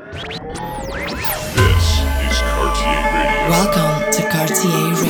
This is Cartier Radio. Welcome to Cartier Radio.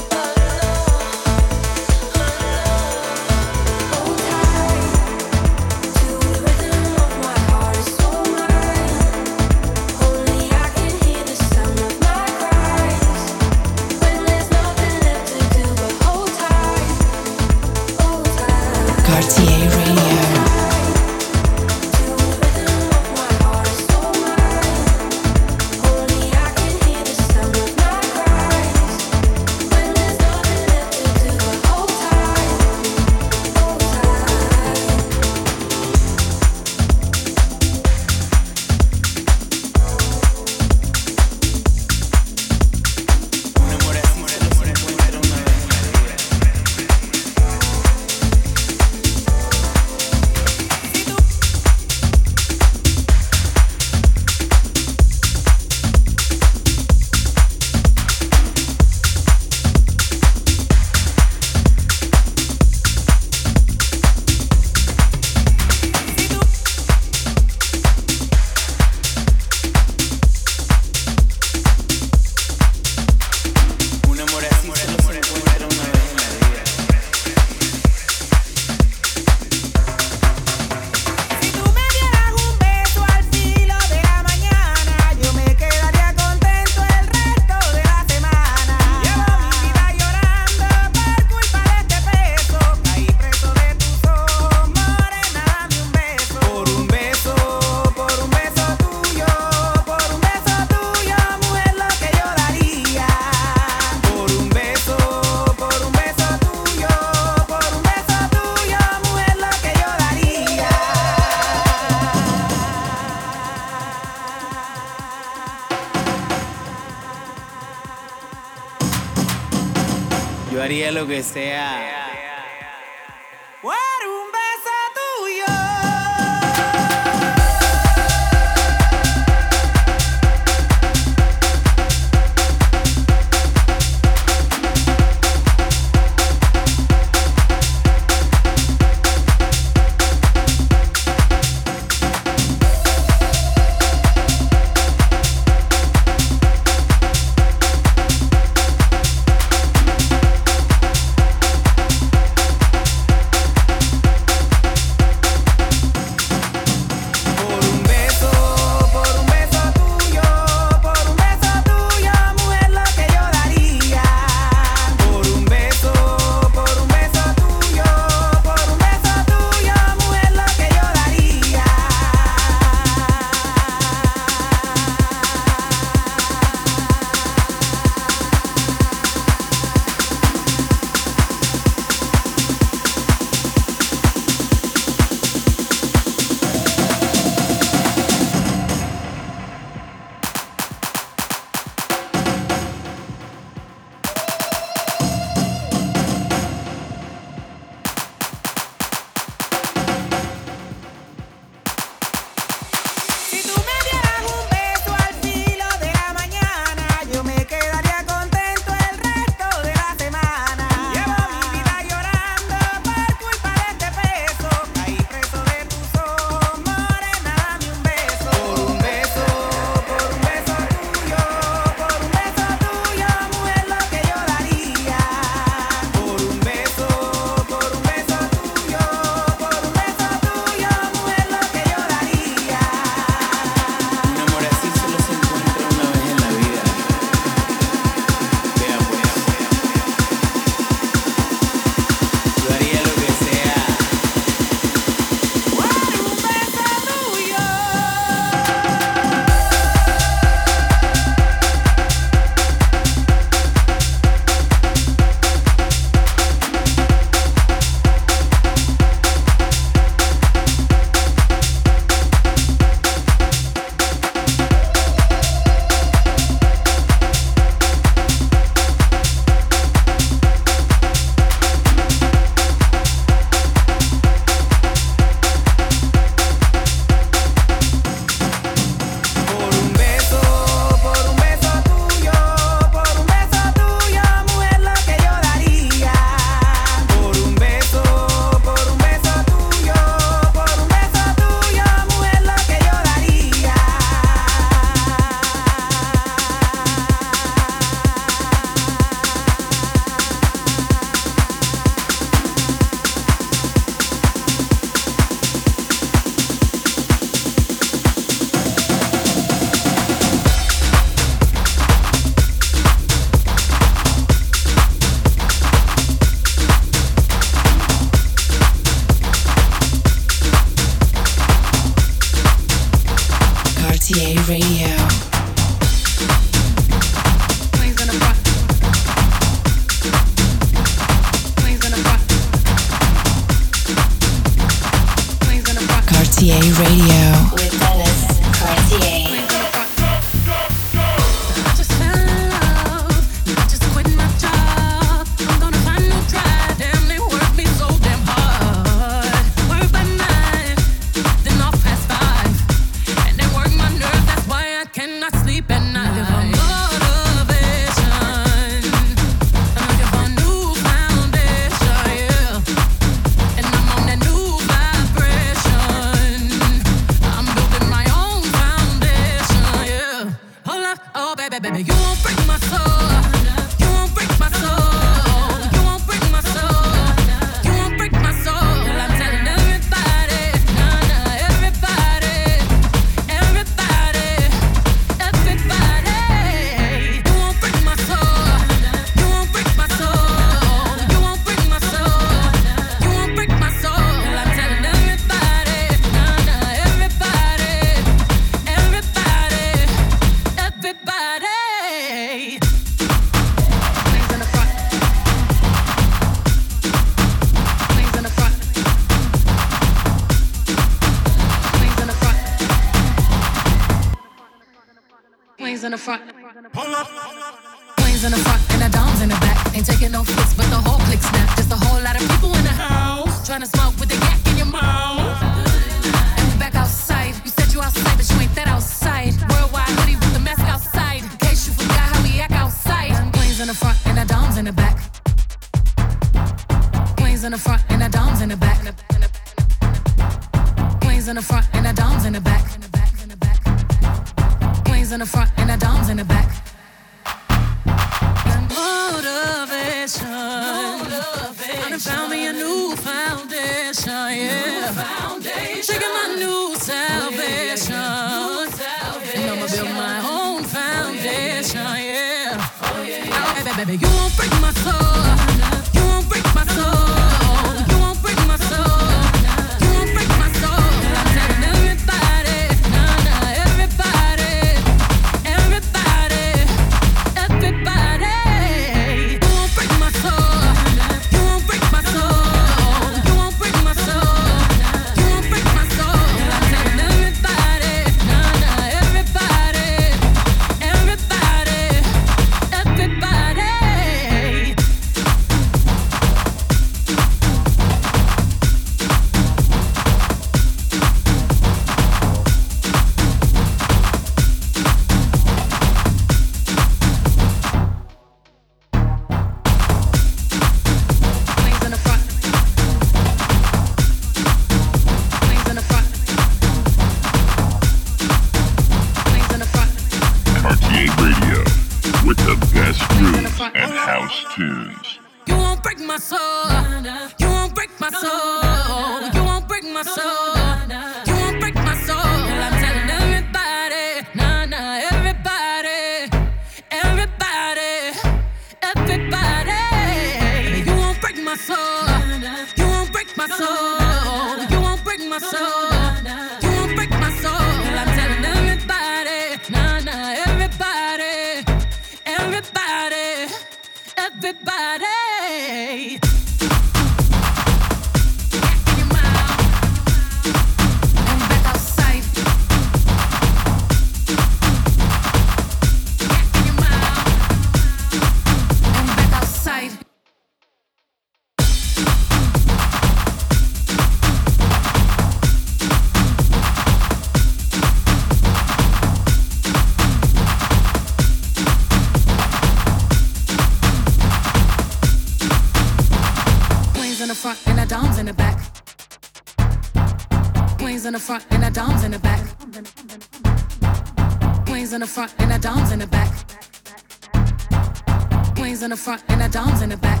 queens in the front and the doms in the back.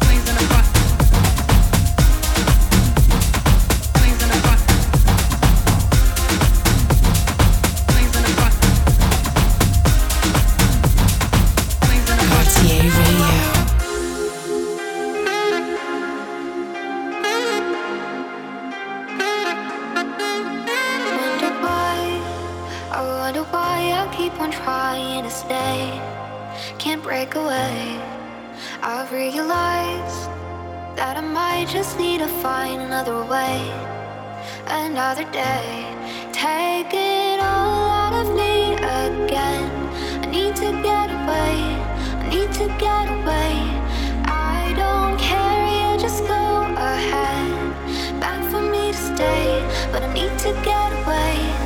Queens in the front. find another way, another day. Take it all out of me again. I need to get away, I need to get away. I don't care, you just go ahead. Back for me to stay, but I need to get away.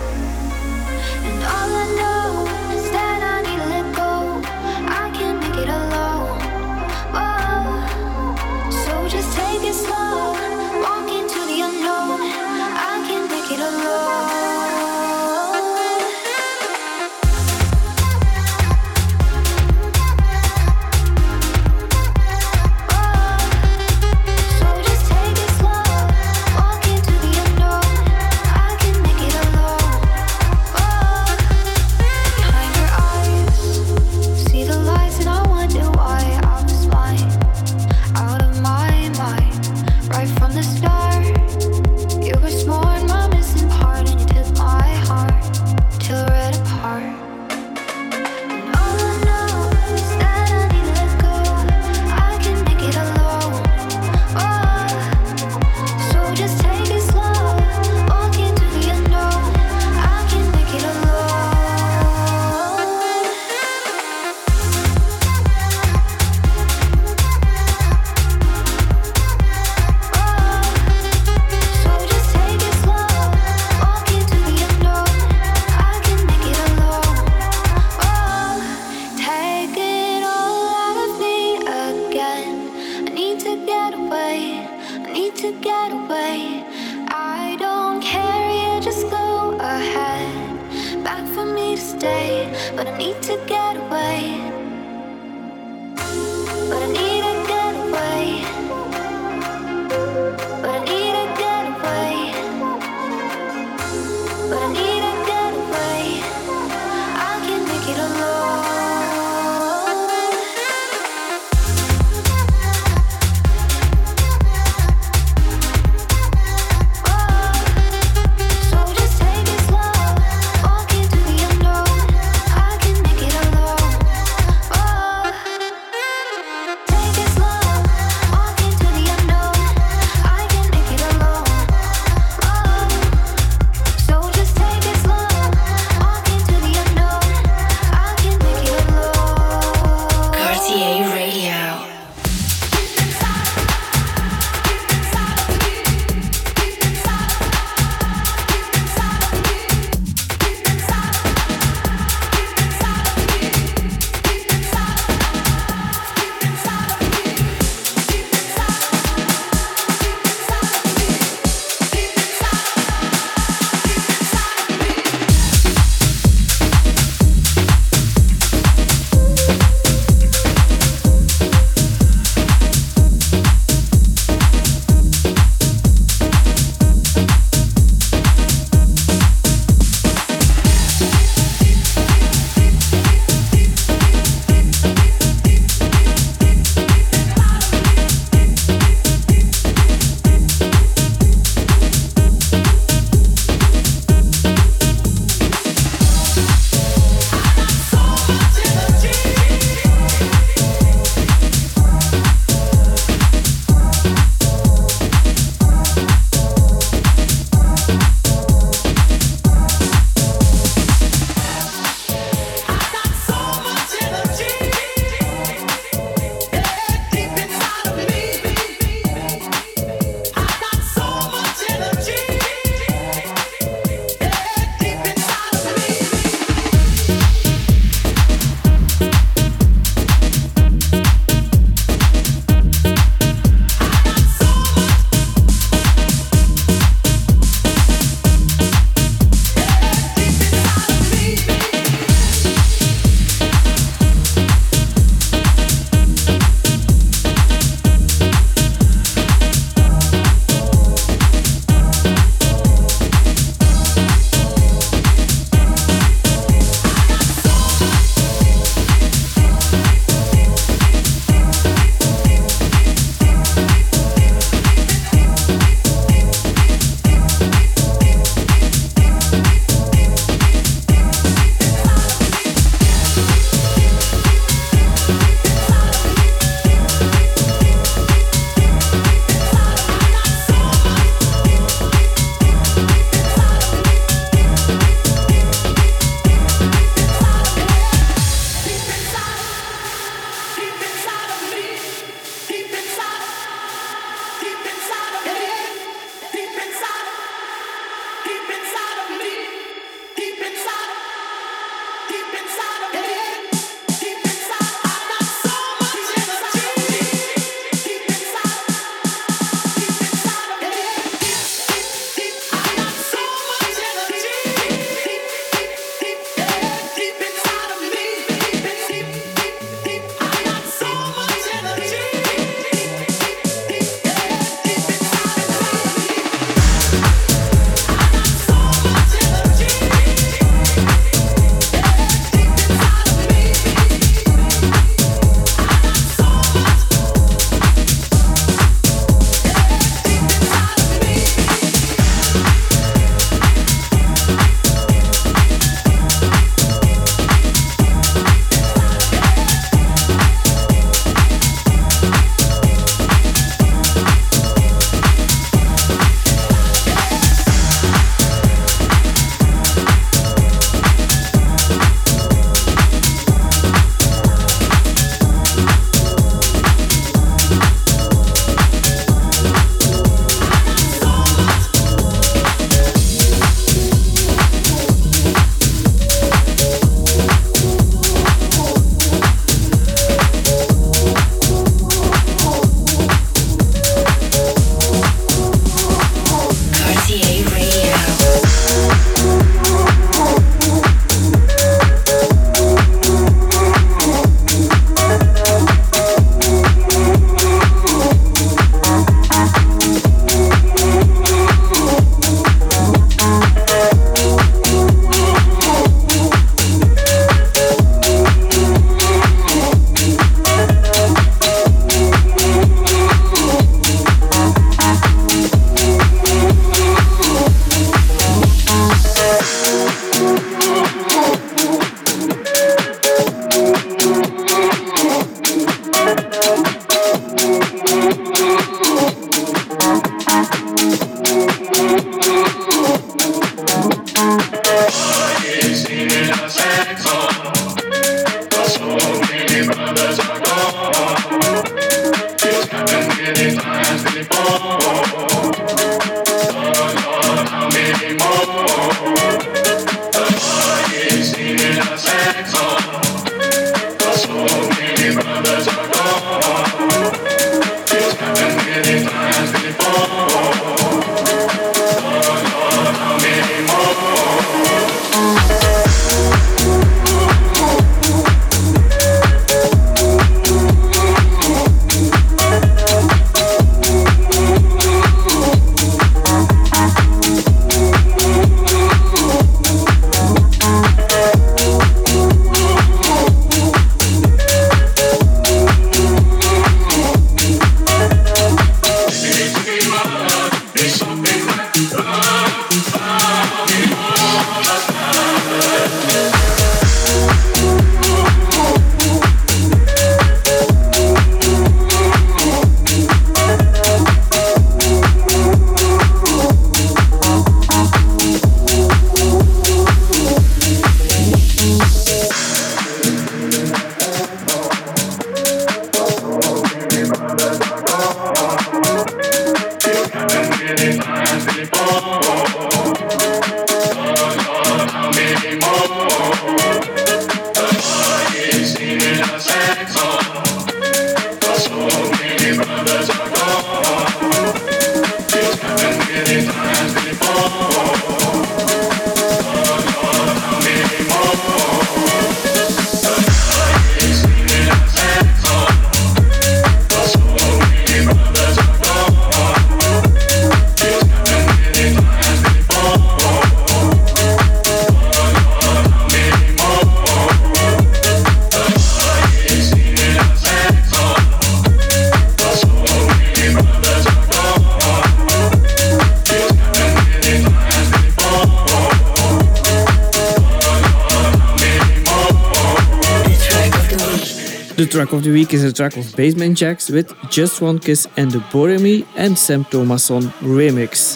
Is a track of Basement Jaxx with Just One Kiss and the Boremy and Sam Thomasson remix.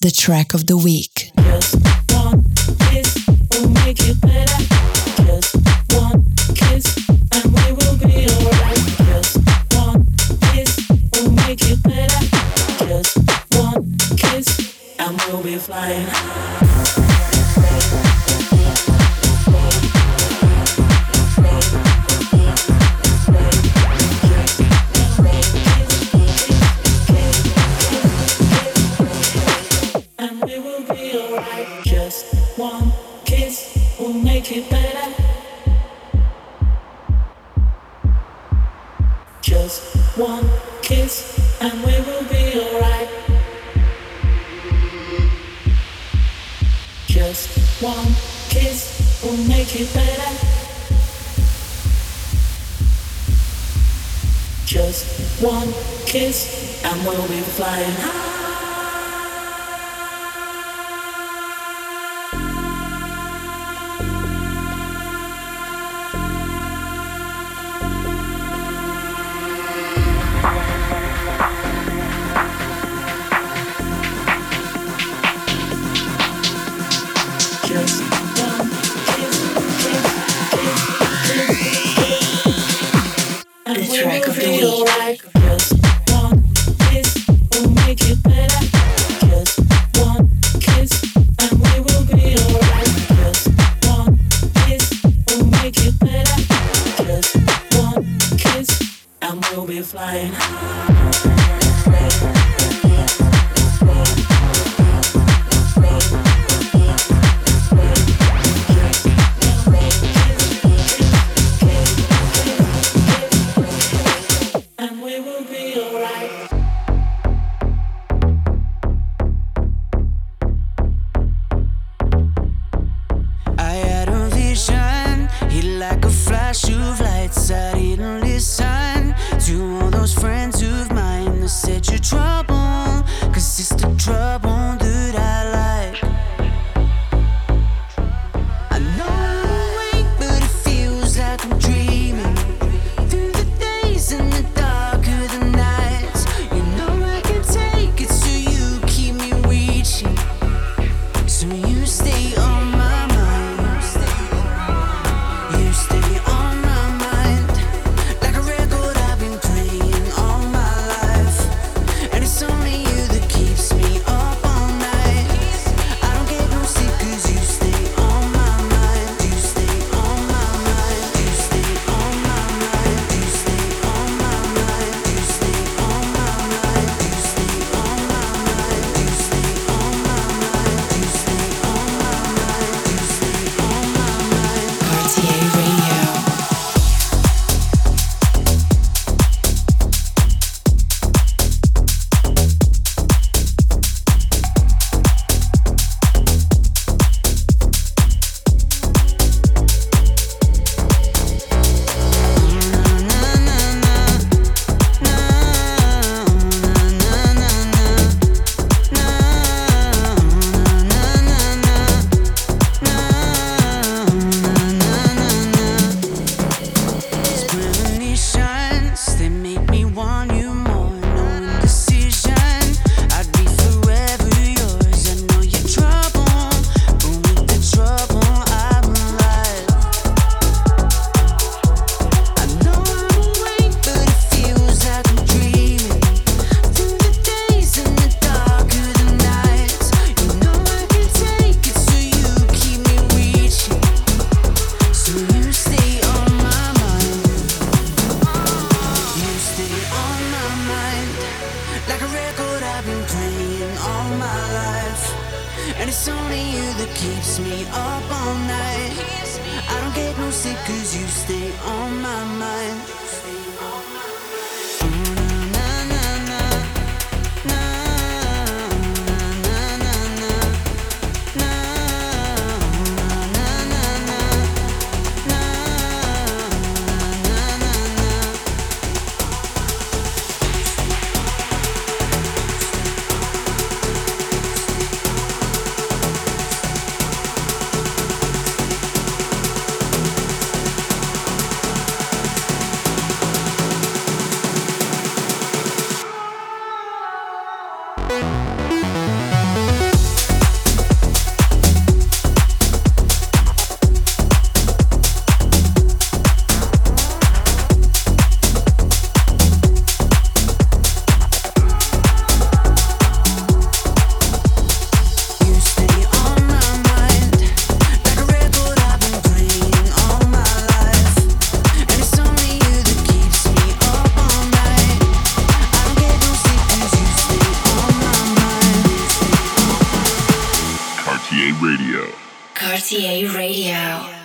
The track of the week. The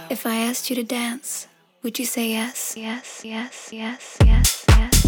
If I asked you to dance, would you say yes? Yes, yes, yes, yes, yes.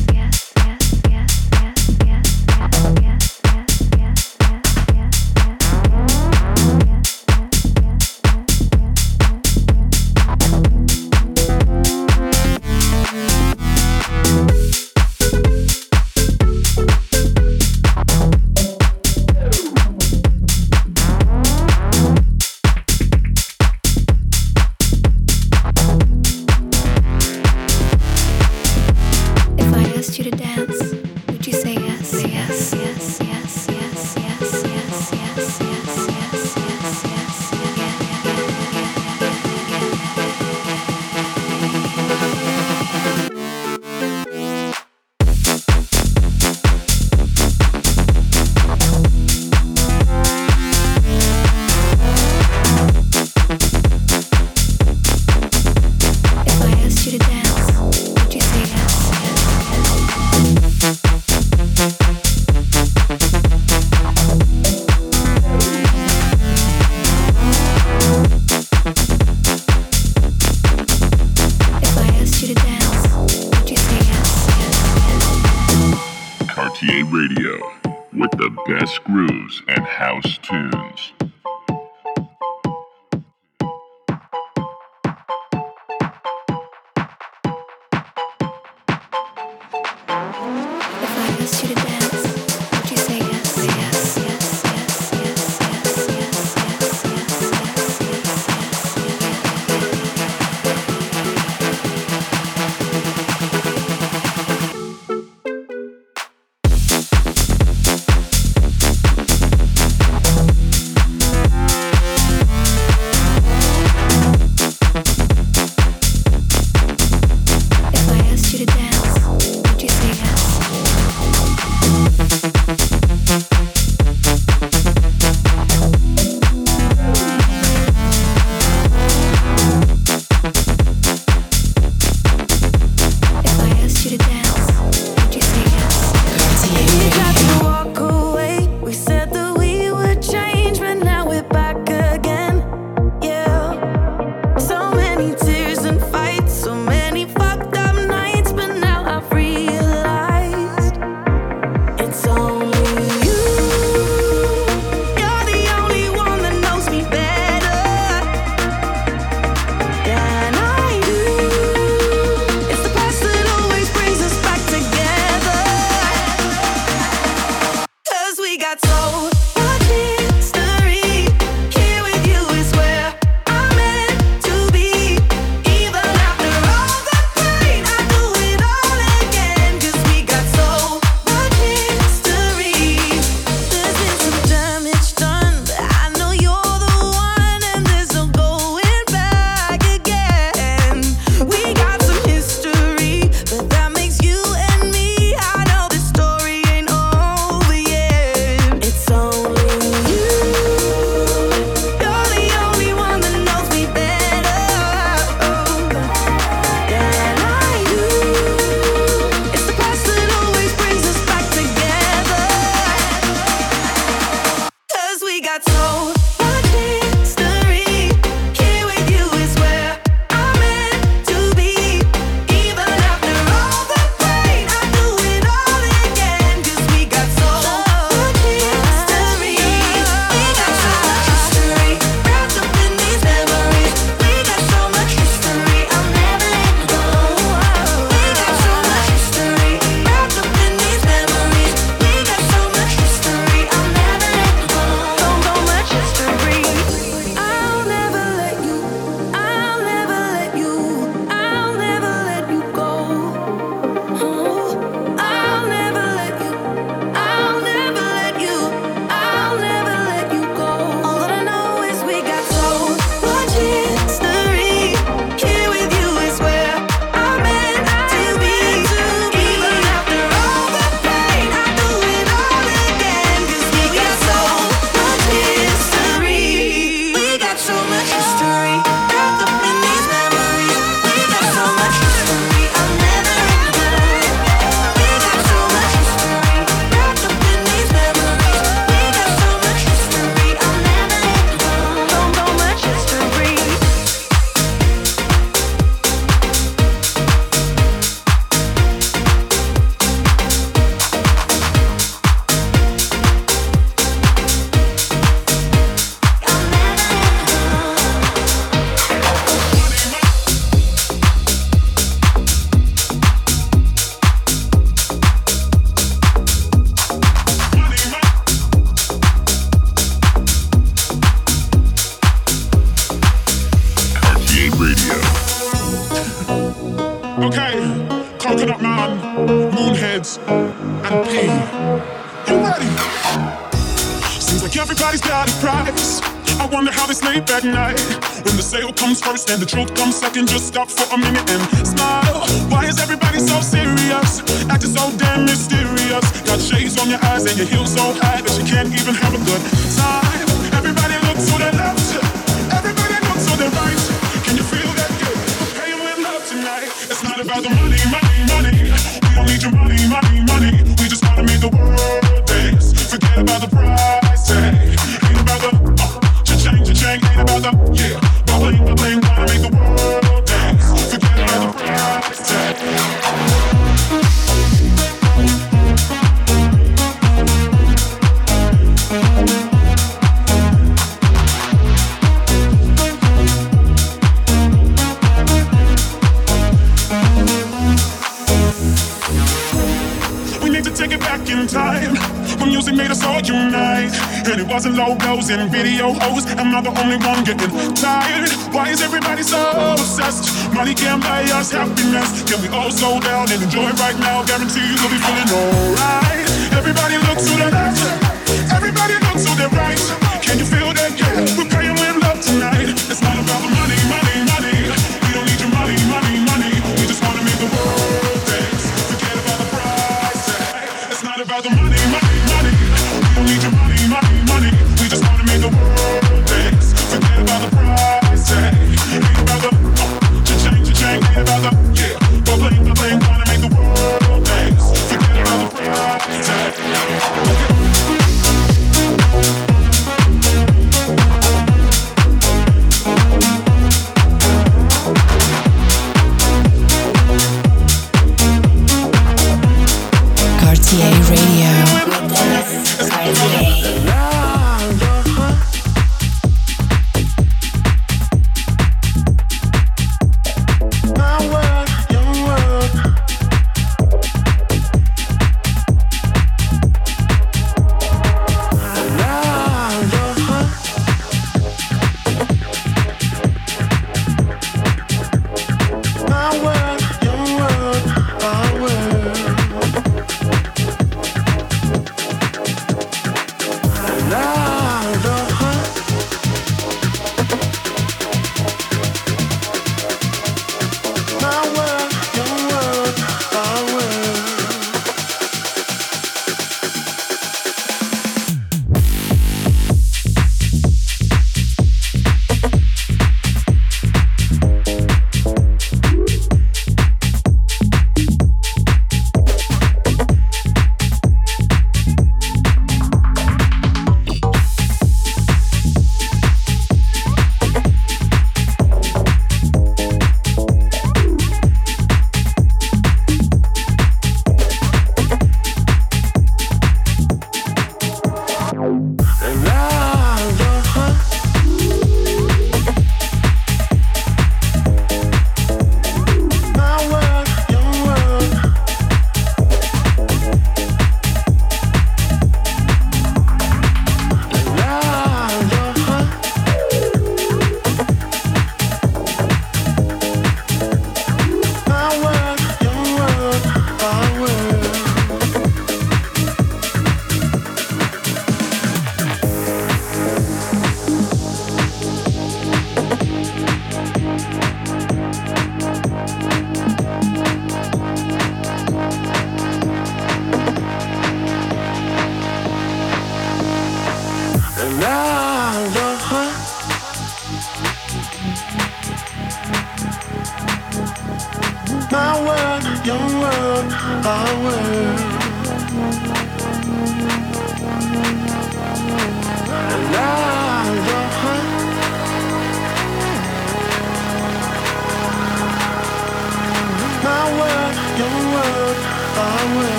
Moonheads, and P. You ready? Seems like everybody's got a price. I wonder how they sleep at night. When the sale comes first and the truth comes second, just stop for a minute and smile. Why is everybody so serious? Acting so damn mysterious. Got shades on your eyes and your heels so high that you can't even have a good time. Everybody looks to the left. Everybody looks to the right. Can you feel that? We're paying with love tonight. It's not about the money, money, about the yeah. Bubbling, bubbling. Wanna make the world made us all unite. And it wasn't logos and video. Am I the only one getting tired? Why is everybody so obsessed? Money can't buy us happiness. Can we all slow down and enjoy right now? Guarantee we'll be feeling alright. Everybody looks to the left. Everybody looks to the right. Can you feel that? Yeah, we're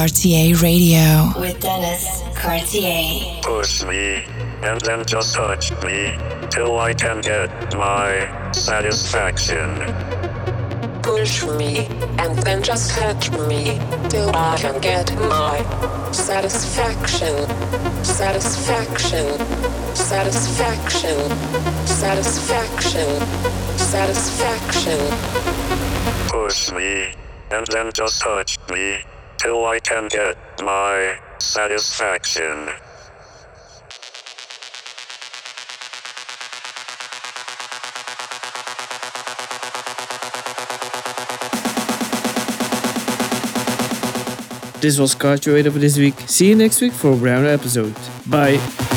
Cartier Radio. with Dennis Cartier. Push me, and then just touch me, till I can get my satisfaction. push me, and then just touch me till I can get my satisfaction, satisfaction, satisfaction, satisfaction, satisfaction. Push me, and then just touch me, till I can get my satisfaction. This was Cartier Radio for this week. See you next week for a brand new episode. Bye.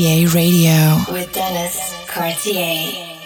Cartier Radio. With Dennis Cartier.